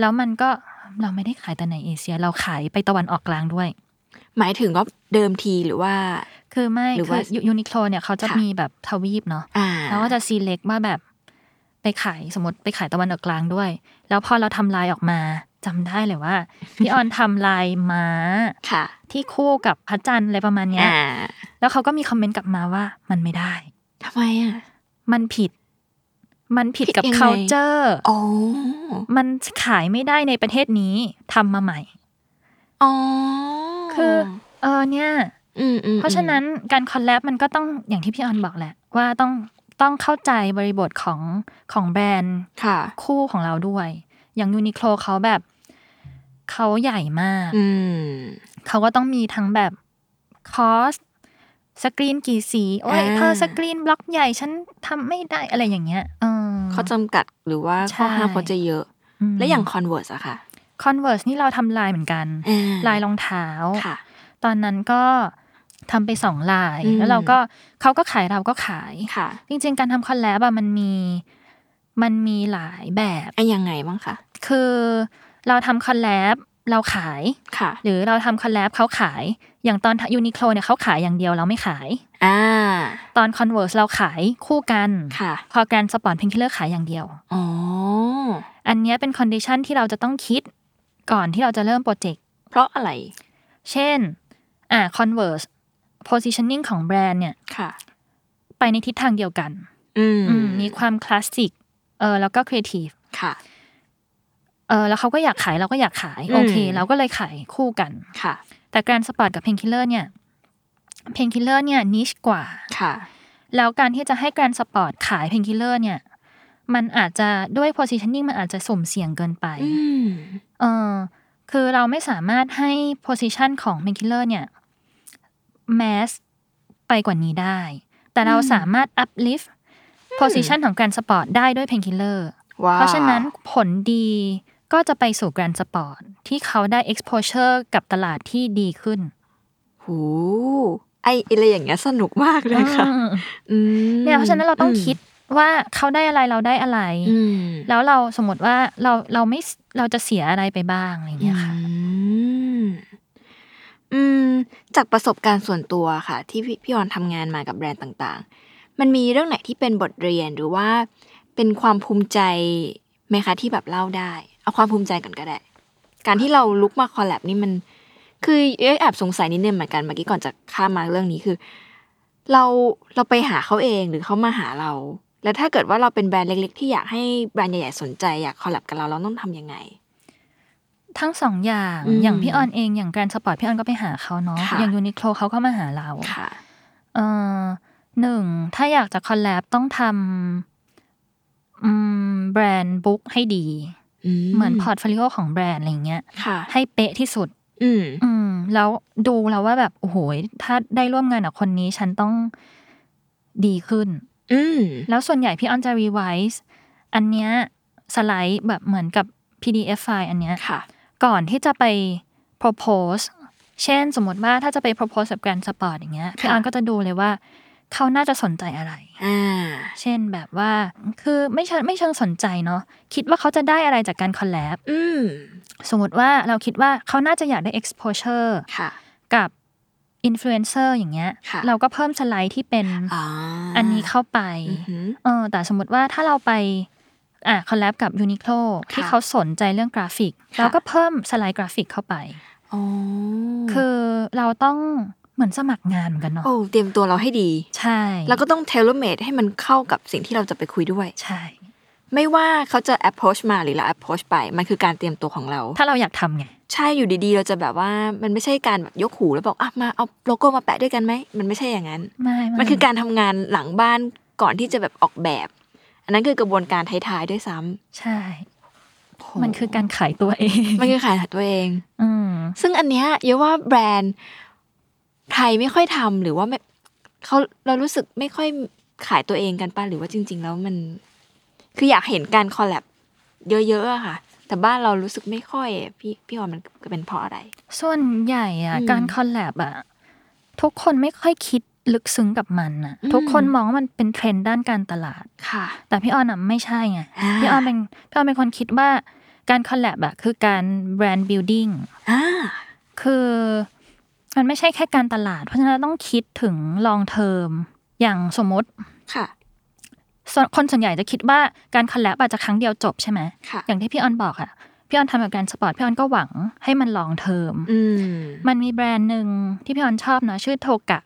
แล้วมันก็เราไม่ได้ขายแต่ในเอเชีย เราขายไปตะวันออกกลางด้วย หมายถึงว่าเดิมทีหรือว่า คือไม่หรือคืว่าอยูนิโคลเนี่ยเขาจะค่ะมีแบบทวีปเนาะอ่าแล้วก็จะซีเล็กว่าแบบไปขายสมมติไปขายตะวันออกกลางด้วย แล้วพอเราทำลายออกมาจำได้เลยว่าพี่ออนทำลายม้าค่ะ ที่คู่กับพระจันทร์อะไรประมาณเนี้ยอ่าแล้วเขาก็มีคอมเมนต์กลับมาว่ามันไม่ได้ทำไมอะมันผิด มันผิดกับผิดยังไง culture อ๋อมันขายไม่ได้ในประเทศนี้ทำมาใหม่อ๋อคือเออเนี่ยอืมอืมเพราะฉะนั้นการ collab มันก็ต้องอย่างที่พี่ออนบอกแหละ ว่าต้องต้องเข้าใจบริบทของของแบรนด์ค่ะคู่ของเราด้วย อย่าง UNIQLO เขาแบบเขาใหญ่มากอืมเขาก็ต้องมีทั้งแบบcost สกรีนกี่สี โอ้ยอ่าเธอสกรีนบล็อกใหญ่ฉันทำไม่ได้อะไรอย่างเงี้ยเออเขาจำกัดหรือว่าข้อใช่ห้ามเขาจะเยอะมและอย่าง Converse อะค่ะ Converse นี่เราทำลายเหมือนกันอ่าลายรองเท้าค่ะตอนนั้นก็ทำไปสองลายอืมแล้วเราก็เขาก็ขายเราก็ขายค่ะ จริง ๆ การทำ collab อะมันมีมันมีหลายแบบไอ้ยังไงบ้างคะคือเราทำ collabเราขายค่ะ หรือเราทำ collab เขาขาย อย่างตอน UNIQLO เนี่ยเขาขายอย่างเดียวเราไม่ขายอ่าตอน Converse เราขายคู่กันค่ะพอ Grand Sport PAINKILLER ขายอย่างเดียวอ๋ออันเนี้ยเป็น condition ที่เราจะต้องคิดก่อนที่เราจะเริ่มโปรเจกต์เพราะอะไร เช่นอ่า Converse positioning ของแบรนด์เนี่ยค่ะ ไปในทิศทางเดียวกัน อืมอืมมีความคลาสสิกเออแล้วก็ครีเอทีฟค่ะ เออแล้วเขาก็อยากขายเราก็อยากขายอืมโอเคเราก็เลยขายคู่กันค่ะ แต่ Grand Sport กับ PAINKILLER เนี่ย PAINKILLER เนี่ย niche กว่าค่ะ แล้วการที่จะให้ Grand Sport ขาย PAINKILLER เนี่ยมันอาจจะด้วย positioning มันอาจจะสุ่มเสี่ยงเกินไปอืมเออคือเราไม่สามารถให้ position ของ PAINKILLER เนี่ย mass ไปกว่านี้ได้ แต่เราสามารถ uplift position ของ Grand Sport ได้ด้วย PAINKILLER ว้าวเพราะฉะนั้นผลดี ก็จะไปสู่ Grand Sport ที่เขาได้ exposure กับตลาดที่ดีขึ้นหูไออะไรอย่างเงี้ยสนุกมากเลยค่ะอืมอืมเนี่ยเพราะฉะนั้นเราต้องคิดว่าเขาได้อะไรเราได้อะไรอืมแล้วเราสมมติว่าเราเราไม่เราจะเสียอะไรไปบ้างอะไรอย่างเงี้ยค่ะอืมอืมจากประสบการณ์ส่วนตัวค่ะที่พี่พี่ออนทำงานมากับแบรนด์ต่างๆ มันมีเรื่องไหนที่เป็นบทเรียนหรือว่าเป็นความภูมิใจไหมคะที่แบบเล่าได้ เอาความภูมิใจก่อนก็ได้ การที่เราลุกมาคอลแลบนี่มัน คือเอ๊ะแอบสงสัยนิดนึงเหมือนกันเมื่อกี้ก่อนจะข้ามมาเรื่องนี้คือ เราเราไปหาเขาเองหรือเขามาหาเรา แล้วถ้าเกิดว่าเราเป็นแบรนด์เล็ก ๆ ที่อยากให้แบรนด์ใหญ่ๆสนใจอยากคอลแลบกับเราเราต้องทำยังไง ทั้งสองอย่างอืมอย่างพี่ออนเองอย่าง Grand Sport พี่ออนก็ไปหาเขาเนาะค่ะอย่าง UNIQLO เขาก็มาหาเราค่ะเออหนึ่งถ้าอยากจะ collab ต้องทำอืม brand book ให้ดี เหมือน portfolio ของแบรนด์อะไรอย่างเงี้ยค่ะให้เป๊ะที่สุด อืมอืมแล้วดูแล้วว่าแบบโอ้โหถ้าได้ร่วมงานกับคนนี้ฉันต้องดีขึ้น อืมแล้วส่วนใหญ่พี่ออนจะรีไวซ์อันเนี้ยสไลด์แบบเหมือนกับ PDF ไฟล์อันเนี้ยค่ะ ก่อนที่จะไป propose เช่นสมมติว่าถ้าจะไป propose กับ Grand Sport อย่างเงี้ยพี่ออนก็จะดูเลยว่า เขาน่าจะสนใจอะไร อ่า เช่นแบบว่า คือไม่เชิงไม่เชิงสนใจเนาะ คิดว่าเขาจะได้อะไรจากการ collab อืม สมมติว่าเราคิดว่าเขาน่าจะอยากได้ exposure ค่ะ กับอินฟลูเอนเซอร์อย่างเงี้ย ค่ะเราก็เพิ่มสไลด์ที่เป็นอ่าอันนี้เข้าไป อือหือ เออ แต่สมมติว่าถ้าเราไป อะ collab กับ UNIQLO ที่ค่ะเขาสนใจเรื่องกราฟิก ค่ะ เราก็เพิ่มสไลด์กราฟิกเข้าไป อ๋อคือเราต้อง เหมือนสมัครงานเหมือนกันเนาะโอ้เตรียมตัวเราให้ดี ใช่ แล้วก็ต้อง tailor made ให้มันเข้ากับสิ่งที่เราจะไปคุยด้วย ใช่ ไม่ว่าเขาจะ approach มาหรือเรา approach ไป มันคือการเตรียมตัวของเรา ถ้าเราอยากทำไง ใช่อยู่ดีๆ เราจะแบบว่ามันไม่ใช่การแบบยกหูแล้วบอกอะมาเอาโลโก้มาแปะด้วยกันไหม มันไม่ใช่อย่างนั้น ไม่มันคือการทำงานหลังบ้านก่อนที่จะแบบออกแบบ อันนั้นคือกระบวนการท้ายๆด้วยซ้ำใช่ มันคือการขายตัวเอง มันคือขายตัวเอง อืม ซึ่งอันเนี้ยเยอะว่าแบรนด์ ไทยไม่ค่อยทำหรือว่าไม่เขาเรารู้สึกไม่ค่อยขายตัวเองกันป่ะหรือว่าจริง ๆ แล้วมัน คืออยากเห็นการ collabเยอะๆอะค่ะ แต่บ้านเรารู้สึกไม่ค่อยอะพี่พี่ออนมันเป็นเพราะอะไร ส่วนใหญ่อะอืมการ collab อะทุกคนไม่ค่อยคิดลึกซึ้งกับมันอะอืมทุกคนมองว่ามันเป็นเทรนด์ด้านการตลาดค่ะ แต่พี่ออนอะไม่ใช่ไงอ่าพี่ออนเป็นพี่ออนเป็นคนคิดว่าการ collab อะคือการ brand building อ่าคือ มันไม่ใช่แค่การตลาด เพราะฉะนั้นเราต้องคิดถึง long term อย่างสมมติค่ะส่วนคนส่วนใหญ่จะคิดว่าการ collab อาจจะครั้งเดียวจบใช่ไหมค่ะอย่างที่พี่ออนบอกอะพี่ออนทำกับ Grand Sport พี่ออนก็หวังให้มัน long term อืมมันมีแบรนด์หนึ่งที่พี่ออนชอบนะชื่อ TOGA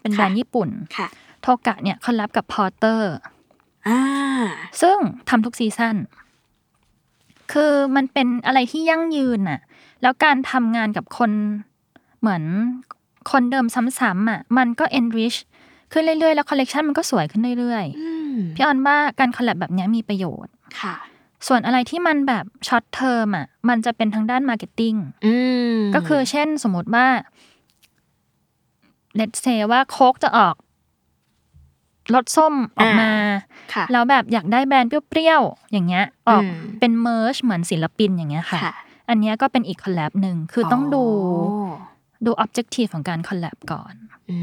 เป็นแบรนด์ญี่ปุ่นค่ะ TOGA เนี่ย collab กับ Porter อ่าซึ่งทำทุก season คือมันเป็นอะไรที่ยั่งยืนน่ะแล้วการทำงานกับคน เหมือนคนเดิมซ้ำๆอะมันก็ enrich ขึ้นเรื่อยๆ แล้วคอลเลกชันมันก็สวยขึ้นเรื่อยอืมๆพี่ออนว่าการ collab แบบเนี้ยมีประโยชน์ค่ะ ส่วนอะไรที่มันแบบ short term อะมันจะเป็นทางด้าน marketing อืมก็คือเช่นสมมติว่า let's say ว่าโค้กจะออกรสส้มออกมาค่ะแล้วแบบอยากได้แบรนด์เปรี้ยวๆอย่างเงี้ย ออกอืมเป็นเม r ร์ชเหมือนศิลปินอย่างเงี้ยค่ะค่ะอันเนี้ยก็เป็นอีก collab หนึ่งคือต้องดูอ๋อ ดู objective ของการ collab ก่อนอื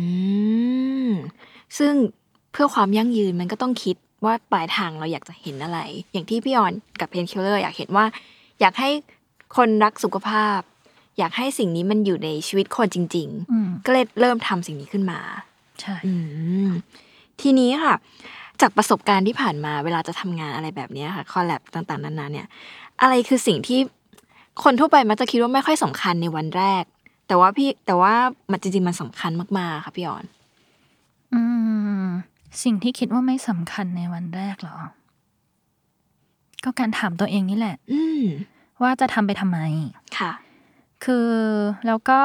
มซึ่งเพื่อความยั่งยืนมันก็ต้องคิดว่าปลายทางเราอยากจะเห็นอะไร อย่างที่พี่ออนกับ PAINKILLER อยากเห็นว่า อยากให้คนรักสุขภาพ อยากให้สิ่งนี้มันอยู่ในชีวิตคนจริงอืมๆก็เลยเริ่มทำสิ่งนี้ขึ้นมาใช่อืมทีนี้ค่ะ จากประสบการณ์ที่ผ่านมาเวลาจะทำงานอะไรแบบเนี้ยค่ะ collab ต่าง ๆนานาเนี่ย อะไรคือสิ่งที่คนทั่วไปมักจะคิดว่าไม่ค่อยสำคัญในวันแรก แต่ว่าพี่แต่ว่ามันจริงๆมันสำคัญมากๆค่ะพี่ออน อืม สิ่งที่คิดว่าไม่สำคัญในวันแรกเหรอ ก็การถามตัวเองนี่แหละ อืมว่าจะทำไปทำไม ค่ะ คือแล้วก็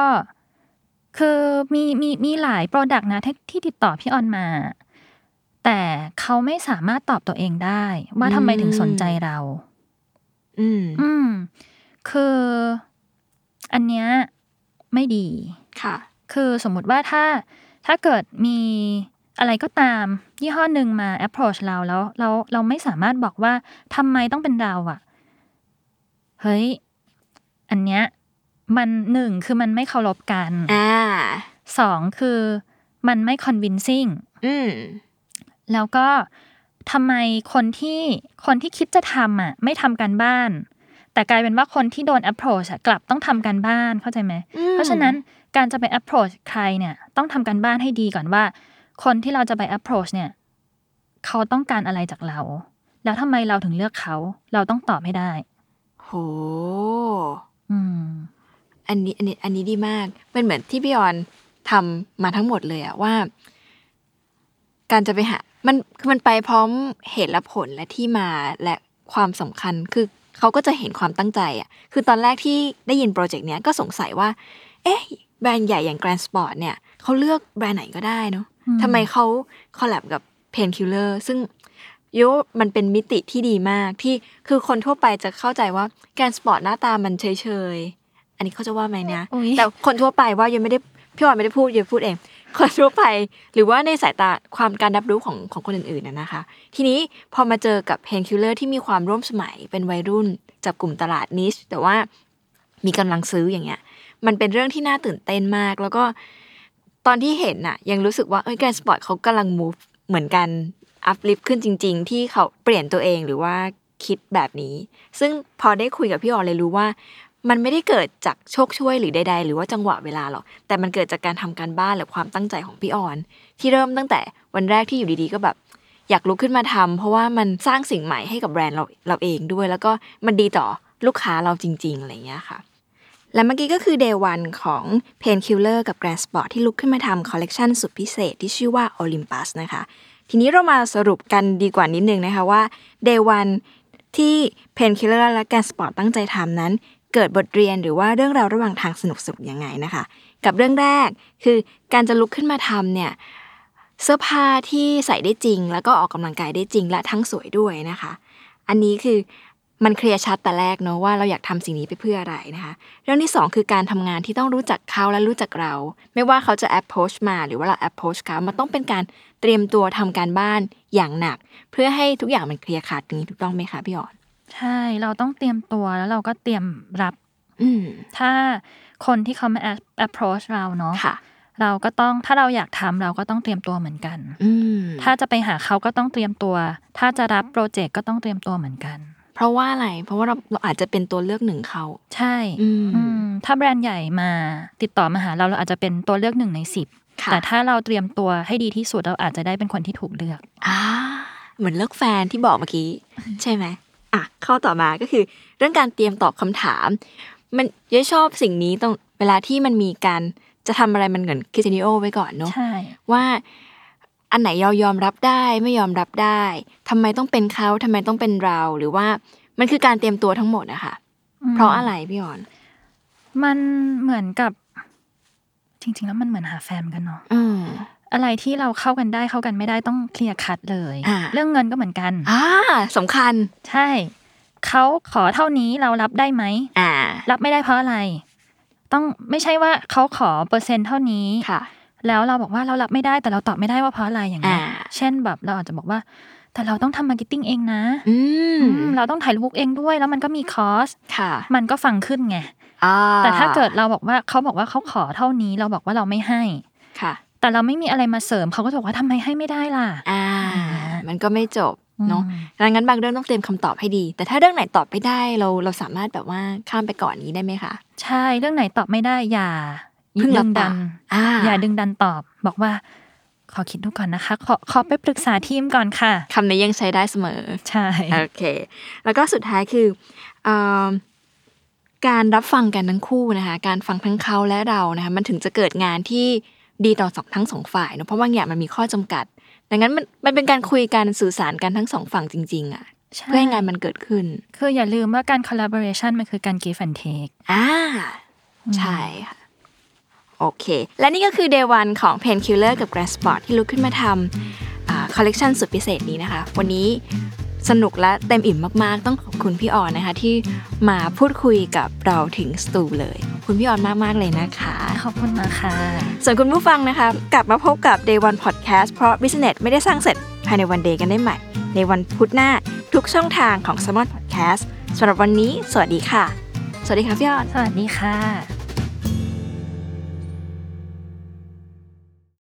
คือมีมีมีหลายโปรดักต์นะที่ที่ติดต่อพี่ออนมา แต่เขาไม่สามารถตอบตัวเองได้ ว่าทำไมถึงสนใจเรา อืม อืม คือ อันเนี้ย ไม่ดีค่ะ คือสมมุติว่าถ้าถ้าเกิดมีอะไรก็ตาม ยี่ห้อหนึ่งมา approach เราแล้วเราเราไม่สามารถบอกว่าทำไมต้องเป็นเราอะเฮ้ย อันเนี้ยมันหนึ่งคือมันไม่เคารพกันอ่าสองคือมันไม่ convincing อืมแล้วก็ทำไมคนที่คนที่คิดจะทำอะ ไม่ทำการบ้าน แต่กลายเป็นว่าคนที่โดน approach อะกลับต้องทำการบ้านเข้าใจไหมอืมเพราะฉะนั้นการจะไป approach ใครเนี่ย ต้องทำการบ้านให้ดีก่อนว่า คนที่เราจะไป approach เนี่ย เขาต้องการอะไรจากเรา แล้วทำไมเราถึงเลือกเขา เราต้องตอบให้ได้ โห อืม อันนี้อันนี้อันนี้ดีมาก เป็นเหมือนที่พี่ออนทำมาทั้งหมดเลยอะว่า การจะไปหา มันคือมันไปพร้อมเหตุและผลและที่มาและความสำคัญคือ เขาก็จะเห็นความตั้งใจอะคือตอนแรกที่ได้ยินโปรเจกต์เนี้ยก็สงสัยว่า เอ๊ะแบรนด์ใหญ่อย่าง Grand Sport เนี่ยเขาเลือกแบรนด์ไหนก็ได้เนาะอืมทำไมเขาคอลแลบกับ Painkiller ซึ่งโยมันเป็นมิติที่ดีมากที่คือคนทั่วไปจะเข้าใจว่า Grand Sport หน้าตามันเฉยๆ อันนี้เขาจะว่าไหมนะอุ๊ยแต่คนทั่วไปว่ายังไม่ได้พี่ออยไม่ได้พูดยังพูดเอง คนทั่วไป หรือว่าในสายตาความการรับรู้ของของคนอื่นๆนะนะคะ ทีนี้พอมาเจอกับ Painkiller ที่มีความร่วมสมัยเป็นวัยรุ่นจับกลุ่มตลาดนิชแต่ว่ามีกำลังซื้ออย่างเงี้ย มันเป็นเรื่องที่น่าตื่นเต้นมาก แล้วก็ตอนที่เห็นน่ะ ยังรู้สึกว่าเอ้ยแกรนสปอร์ตเขากำลัง move เหมือนกันอัพลิฟขึ้นจริง ๆ ที่เขาเปลี่ยนตัวเองหรือว่าคิดแบบนี้ ซึ่งพอได้คุยกับพี่ออเลยรู้ว่า มันไม่ได้เกิดจากโชคช่วยหรือใดๆ หรือว่าจังหวะเวลาหรอก แต่มันเกิดจากการทำการบ้านหรือความตั้งใจของพี่ออน ที่เริ่มตั้งแต่วันแรกที่อยู่ดีๆ ก็แบบ อยากลุกขึ้นมาทำเพราะว่ามันสร้างสิ่งใหม่ให้กับแบรนด์เราเราเองด้วย แล้วก็มันดีต่อลูกค้าเราจริงๆอะไรอย่างเงี้ยค่ะ และเมื่อกี้ก็คือ Day 1ของ Painkiller กับ Grand Sport ที่ลุกขึ้นมาทำคอลเลกชันสุดพิเศษที่ชื่อว่า Olympus นะคะ ทีนี้เรามาสรุปกันดีกว่านิดนึงนะคะว่า Day 1ที่ Painkiller และ Grand Sport ตั้งใจทำนั้น เกิดบทเรียนหรือว่าเรื่องราวระหว่างทางสนุกสนุกยังไงนะคะ กับเรื่องแรกคือการจะลุกขึ้นมาทำเนี่ยเสื้อผ้าที่ใส่ได้จริง แล้วก็ออกกำลังกายได้จริงและทั้งสวยด้วยนะคะ อันนี้คือมันเคลียร์ชัดแต่แรกเนอะว่าเราอยากทำสิ่งนี้ไปเพื่ออะไรนะคะ เรื่องที่สองคือการทำงานที่ต้องรู้จักเขาและรู้จักเรา ไม่ว่าเขาจะ approach มาหรือว่าเรา approach เขามันต้องเป็นการเตรียมตัวทำการบ้านอย่างหนัก เพื่อให้ทุกอย่างมันเคลียร์ขาดอย่างนี้ถูกต้องไหมคะพี่อ่อน ใช่ เราต้องเตรียมตัวแล้วเราก็เตรียมรับ อืม ถ้าคนที่เขามา approach เราเนาะค่ะ เราก็ต้องถ้าเราอยากทำเราก็ต้องเตรียมตัวเหมือนกัน อืม ถ้าจะไปหาเขาก็ต้องเตรียมตัว ถ้าจะรับโปรเจกต์ก็ต้องเตรียมตัวเหมือนกัน เพราะว่าอะไร เพราะว่าเราเราอาจจะเป็นตัวเลือกหนึ่งเขา ใช่ อืม อืม ถ้าแบรนด์ใหญ่มาติดต่อมาหาเราเราอาจจะเป็นตัวเลือกหนึ่งในสิบค่ะแต่ถ้าเราเตรียมตัวให้ดีที่สุดเราอาจจะได้เป็นคนที่ถูกเลือก อ่าเหมือนเลือกแฟนที่บอกเมื่อกี้ ใช่ไหม อะข้อต่อมาก็คือ เรื่องการเตรียมตอบคำถาม มันเย้ชอบสิ่งนี้ตรงเวลาที่มันมีการจะทำอะไรมันเหมือนคิดนิโอไว้ก่อนเนาะใช่ว่าอันไหนยอมรับได้ไม่ยอมรับได้ทำไมต้องเป็นเขาทำไมต้องเป็นเราหรือว่ามันคือการเตรียมตัวทั้งหมดอะค่ะอืมเพราะอะไรพี่อ่อน มันเหมือนกับ จริง ๆ แล้วมันเหมือนหาแฟนเหมือนกันเนาะ อืมอะไรที่เราเข้ากันได้เข้ากันไม่ได้ต้องเคลียร์คัดเลยอ่าเรื่องเงินก็เหมือนกันอ่าสำคัญ ใช่เขาขอเท่านี้เรารับได้ไหมอ่า รับไม่ได้เพราะอะไร ต้องไม่ใช่ว่าเขาขอเปอร์เซ็นต์เท่านี้ค่ะ แล้วเราบอกว่าเรารับไม่ได้แต่เราตอบไม่ได้ว่าเพราะอะไรอย่างเงี้ยอ่าเช่นแบบเราอาจจะบอกว่า แต่เราต้องทำ marketing เองนะ อืมอืมเราต้องถ่ายรูปเองด้วย แล้วมันก็มี cost ค่ะ มันก็ฟังขึ้นไงอ่าแต่ถ้าเกิดเราบอกว่าเขาบอกว่าเขาขอเท่านี้ เราบอกว่าเราไม่ให้ค่ะ แต่เราไม่มีอะไรมาเสริมเขาก็จะบอกว่าทำไมให้ไม่ได้ล่ะ อ่า มันก็ไม่จบเนาะอืมดังนั้นบางเรื่องต้องเตรียมคำตอบให้ดี แต่ถ้าเรื่องไหนตอบไม่ได้เราเราสามารถแบบว่าข้ามไปก่อนนี้ได้ไหมคะ ใช่เรื่องไหนตอบไม่ได้อย่าเพิ่งดึรับงปาดักนอ่าอย่าดึงดันตอบ บอกว่า ขอคิดดูก่อนนะคะ ขอขอไปปรึกษาทีมก่อนค่ะคำนี้ยังใช้ได้เสมอ ใช่ โอเค แล้วก็สุดท้ายคือเอ่อการรับฟังกันทั้งคู่นะคะ การฟังทั้งเขาและเรานะคะ มันถึงจะเกิดงานที่ ดีต่อสองทั้งสองฝ่ายเนอะเพราะบางอย่างมันมีข้อจำกัด ดังนั้นมันมันเป็นการคุยกันสื่อสารกันทั้งสองฝั่งจริง ๆอะใช่เพื่อให้งานมันเกิดขึ้น คืออย่าลืมว่าการ collaboration มันคือการ give and take อ่าใช่ค่ะโอเค และนี่ก็คือ day one ของ Painkiller กับ Grand Sport ที่ลุกขึ้นมาทำคอลเลกชันสุดพิเศษนี้นะคะ วันนี้ สนุกและเต็มอิ่มมากๆ ต้องขอบคุณพี่ออนนะคะ ที่มาพูดคุยกับเราถึงสตูเลยขอบคุณพี่ออนมาก ๆ เลยนะคะ ขอบคุณนะคะ ส่วนคุณผู้ฟังนะคะ กลับมาพบกับ Day One Podcast เพราะ Business ไม่ได้สร้างเสร็จภายในวันเดย์กันได้ใหม่ ในวันพุธหน้าทุกช่องทางของ s ซ m o n Podcast สำหรับวันนี้ สวัสดีค่ะ สวัสดีค่ะพี่ออน สวัสดีค่ะ